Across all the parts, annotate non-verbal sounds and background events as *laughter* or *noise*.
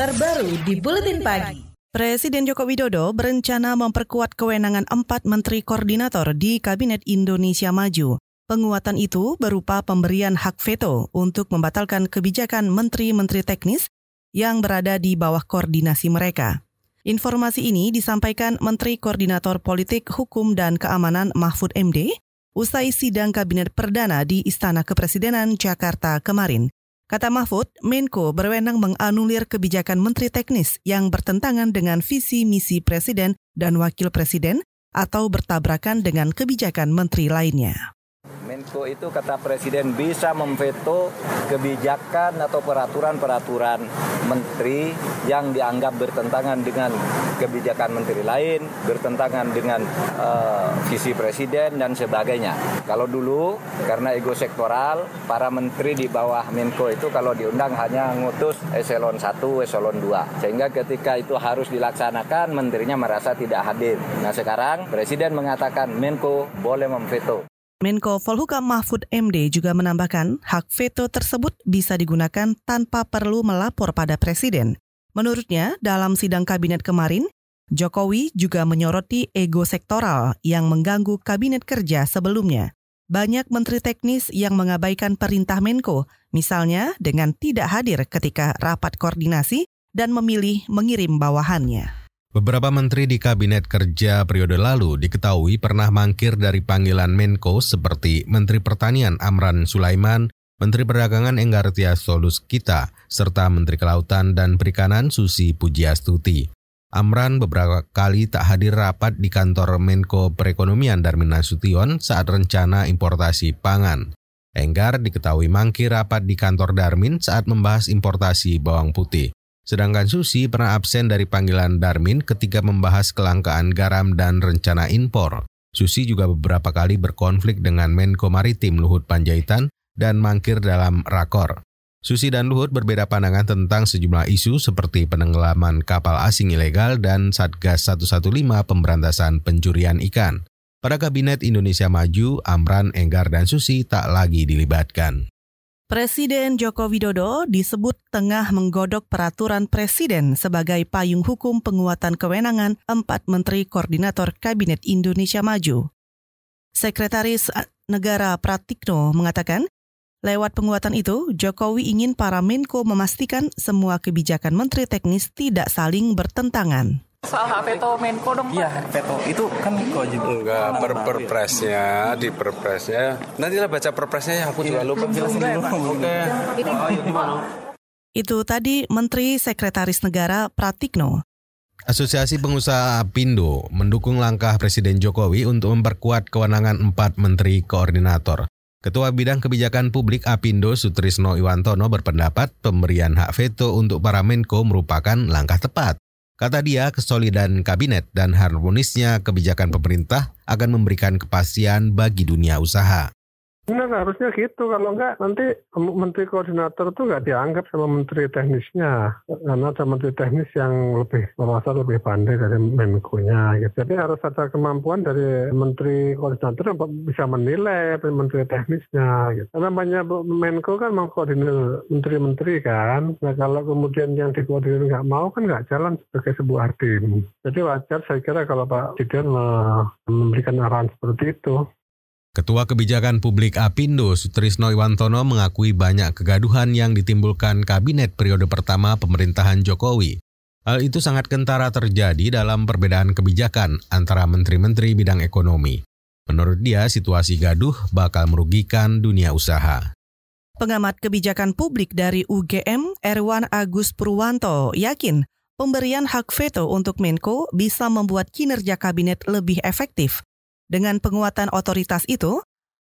terbaru di Buletin Pagi. Presiden Joko Widodo berencana memperkuat kewenangan empat menteri koordinator di Kabinet Indonesia Maju. Penguatan itu berupa pemberian hak veto untuk membatalkan kebijakan menteri-menteri teknis yang berada di bawah koordinasi mereka. Informasi ini disampaikan Menteri Koordinator Politik, Hukum, dan Keamanan Mahfud MD usai sidang Kabinet Perdana di Istana Kepresidenan Jakarta kemarin. Kata Mahfud, Menko berwenang menganulir kebijakan menteri teknis yang bertentangan dengan visi misi presiden dan wakil presiden atau bertabrakan dengan kebijakan menteri lainnya. Menko itu kata Presiden bisa memveto kebijakan atau peraturan-peraturan menteri yang dianggap bertentangan dengan kebijakan menteri lain, bertentangan dengan uh, visi Presiden dan sebagainya. Kalau dulu karena ego sektoral, para menteri di bawah Menko itu kalau diundang hanya ngutus eselon 1, eselon 2. Sehingga ketika itu harus dilaksanakan, menterinya merasa tidak hadir. Nah sekarang Presiden mengatakan Menko boleh memveto. Menko Polhukam Mahfud MD juga menambahkan hak veto tersebut bisa digunakan tanpa perlu melapor pada presiden. Menurutnya, dalam sidang kabinet kemarin, Jokowi juga menyoroti ego sektoral yang mengganggu kabinet kerja sebelumnya. Banyak menteri teknis yang mengabaikan perintah Menko, misalnya dengan tidak hadir ketika rapat koordinasi dan memilih mengirim bawahannya. Beberapa menteri di Kabinet Kerja periode lalu diketahui pernah mangkir dari panggilan Menko seperti Menteri Pertanian Amran Sulaiman, Menteri Perdagangan Enggartia Solus Kita, serta Menteri Kelautan dan Perikanan Susi Pujiastuti. Amran beberapa kali tak hadir rapat di kantor Menko Perekonomian Darmin Nasution saat rencana importasi pangan. Enggar diketahui mangkir rapat di kantor Darmin saat membahas importasi bawang putih. Sedangkan Susi pernah absen dari panggilan Darmin ketika membahas kelangkaan garam dan rencana impor. Susi juga beberapa kali berkonflik dengan Menko Maritim Luhut Panjaitan dan mangkir dalam rakor. Susi dan Luhut berbeda pandangan tentang sejumlah isu seperti penenggelaman kapal asing ilegal dan Satgas 115 pemberantasan pencurian ikan. Pada Kabinet Indonesia Maju, Amran, Enggar, dan Susi tak lagi dilibatkan. Presiden Joko Widodo disebut tengah menggodok peraturan presiden sebagai payung hukum penguatan kewenangan empat menteri koordinator Kabinet Indonesia Maju. Sekretaris Negara Pratikno mengatakan, lewat penguatan itu, Jokowi ingin para Menko memastikan semua kebijakan menteri teknis tidak saling bertentangan. Soal hak veto Menko dong Iya veto. Itu kan kewajiban Enggak per perpresnya di perpresnya. Nanti lah baca perpresnya ya aku juga lupa. Jelasin dulu Oke. Itu tadi Menteri Sekretaris Negara Pratikno. Asosiasi Pengusaha Apindo mendukung langkah Presiden Jokowi untuk memperkuat kewenangan empat menteri koordinator. Ketua Bidang Kebijakan Publik Apindo Sutrisno Iwantono berpendapat pemberian hak veto untuk para Menko merupakan langkah tepat. Kata dia, kesolidan kabinet dan harmonisnya kebijakan pemerintah akan memberikan kepastian bagi dunia usaha. Enggak, harusnya gitu. Kalau enggak, nanti menteri koordinator itu enggak dianggap sama menteri teknisnya. Karena ada menteri teknis yang lebih merasa lebih pandai dari Menko-nya. Gitu. Jadi harus ada kemampuan dari menteri koordinator untuk bisa menilai menteri teknisnya. Gitu. Karena banyak Menko kan mengkoordinir menteri-menteri kan. Nah kalau kemudian yang dikoordinir enggak mau kan enggak jalan sebagai sebuah tim. Jadi wajar saya kira kalau Pak Presiden memberikan arahan seperti itu. Ketua Kebijakan Publik Apindo Sutrisno Iwantono mengakui banyak kegaduhan yang ditimbulkan kabinet periode pertama pemerintahan Jokowi. Hal itu sangat kentara terjadi dalam perbedaan kebijakan antara menteri-menteri bidang ekonomi. Menurut dia, situasi gaduh bakal merugikan dunia usaha. Pengamat kebijakan publik dari UGM, Erwan Agus Purwanto, yakin pemberian hak veto untuk Menko bisa membuat kinerja kabinet lebih efektif dengan penguatan otoritas itu,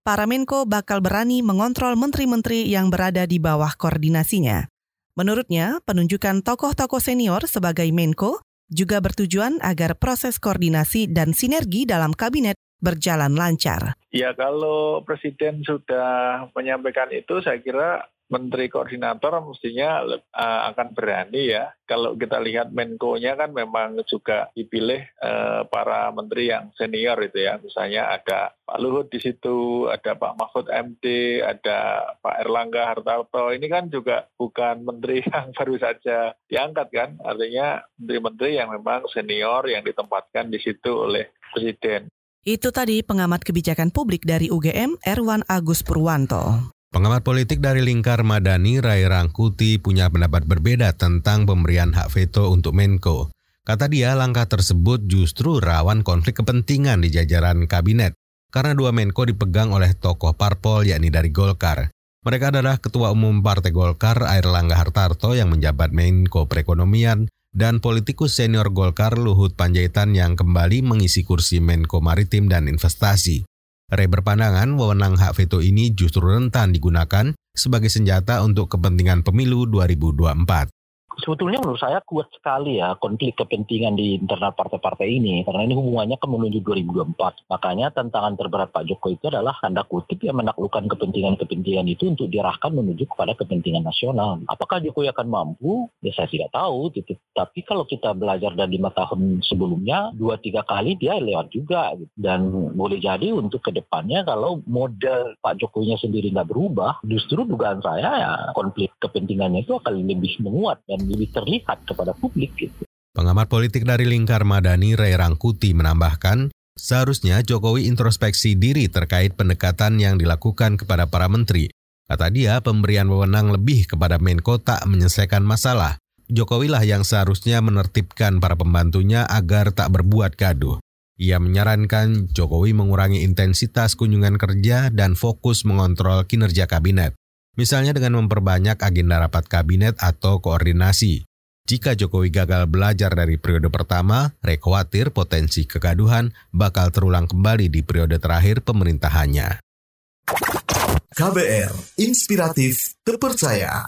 para Menko bakal berani mengontrol menteri-menteri yang berada di bawah koordinasinya. Menurutnya, penunjukan tokoh-tokoh senior sebagai Menko juga bertujuan agar proses koordinasi dan sinergi dalam kabinet berjalan lancar. Ya kalau Presiden sudah menyampaikan itu, saya kira menteri koordinator mestinya uh, akan berani ya. Kalau kita lihat Menko-nya kan memang juga dipilih uh, para menteri yang senior itu ya. Misalnya ada Pak Luhut di situ, ada Pak Mahfud MD, ada Pak Erlangga Hartarto. Ini kan juga bukan menteri *laughs* yang baru saja diangkat kan. Artinya menteri-menteri yang memang senior yang ditempatkan di situ oleh Presiden. Itu tadi pengamat kebijakan publik dari UGM, Erwan Agus Purwanto. Pengamat politik dari Lingkar Madani, Rai Rangkuti, punya pendapat berbeda tentang pemberian hak veto untuk Menko. Kata dia, langkah tersebut justru rawan konflik kepentingan di jajaran kabinet, karena dua Menko dipegang oleh tokoh parpol yakni dari Golkar. Mereka adalah Ketua Umum Partai Golkar, Air Langga Hartarto yang menjabat Menko Perekonomian, dan politikus senior Golkar Luhut Panjaitan yang kembali mengisi kursi Menko Maritim dan Investasi. Ray berpandangan wewenang hak veto ini justru rentan digunakan sebagai senjata untuk kepentingan pemilu 2024 sebetulnya menurut saya kuat sekali ya konflik kepentingan di internal partai-partai ini karena ini hubungannya ke menuju 2024. Makanya tantangan terberat Pak Jokowi itu adalah tanda kutip yang menaklukkan kepentingan-kepentingan itu untuk diarahkan menuju kepada kepentingan nasional. Apakah Jokowi akan mampu? Ya saya tidak tahu. Gitu. Tapi kalau kita belajar dari lima tahun sebelumnya, dua tiga kali dia lewat juga. Gitu. Dan boleh jadi untuk ke depannya kalau model Pak Jokowinya sendiri nggak berubah, justru dugaan saya ya konflik kepentingannya itu akan lebih menguat dan lebih terlihat kepada publik gitu. Pengamat politik dari Lingkar Madani Ray Rangkuti menambahkan, seharusnya Jokowi introspeksi diri terkait pendekatan yang dilakukan kepada para menteri. Kata dia, pemberian wewenang lebih kepada Menko tak menyelesaikan masalah. Jokowi lah yang seharusnya menertibkan para pembantunya agar tak berbuat gaduh. Ia menyarankan Jokowi mengurangi intensitas kunjungan kerja dan fokus mengontrol kinerja kabinet misalnya dengan memperbanyak agenda rapat kabinet atau koordinasi. Jika Jokowi gagal belajar dari periode pertama, Rek khawatir potensi kegaduhan bakal terulang kembali di periode terakhir pemerintahannya. KBR, inspiratif, terpercaya.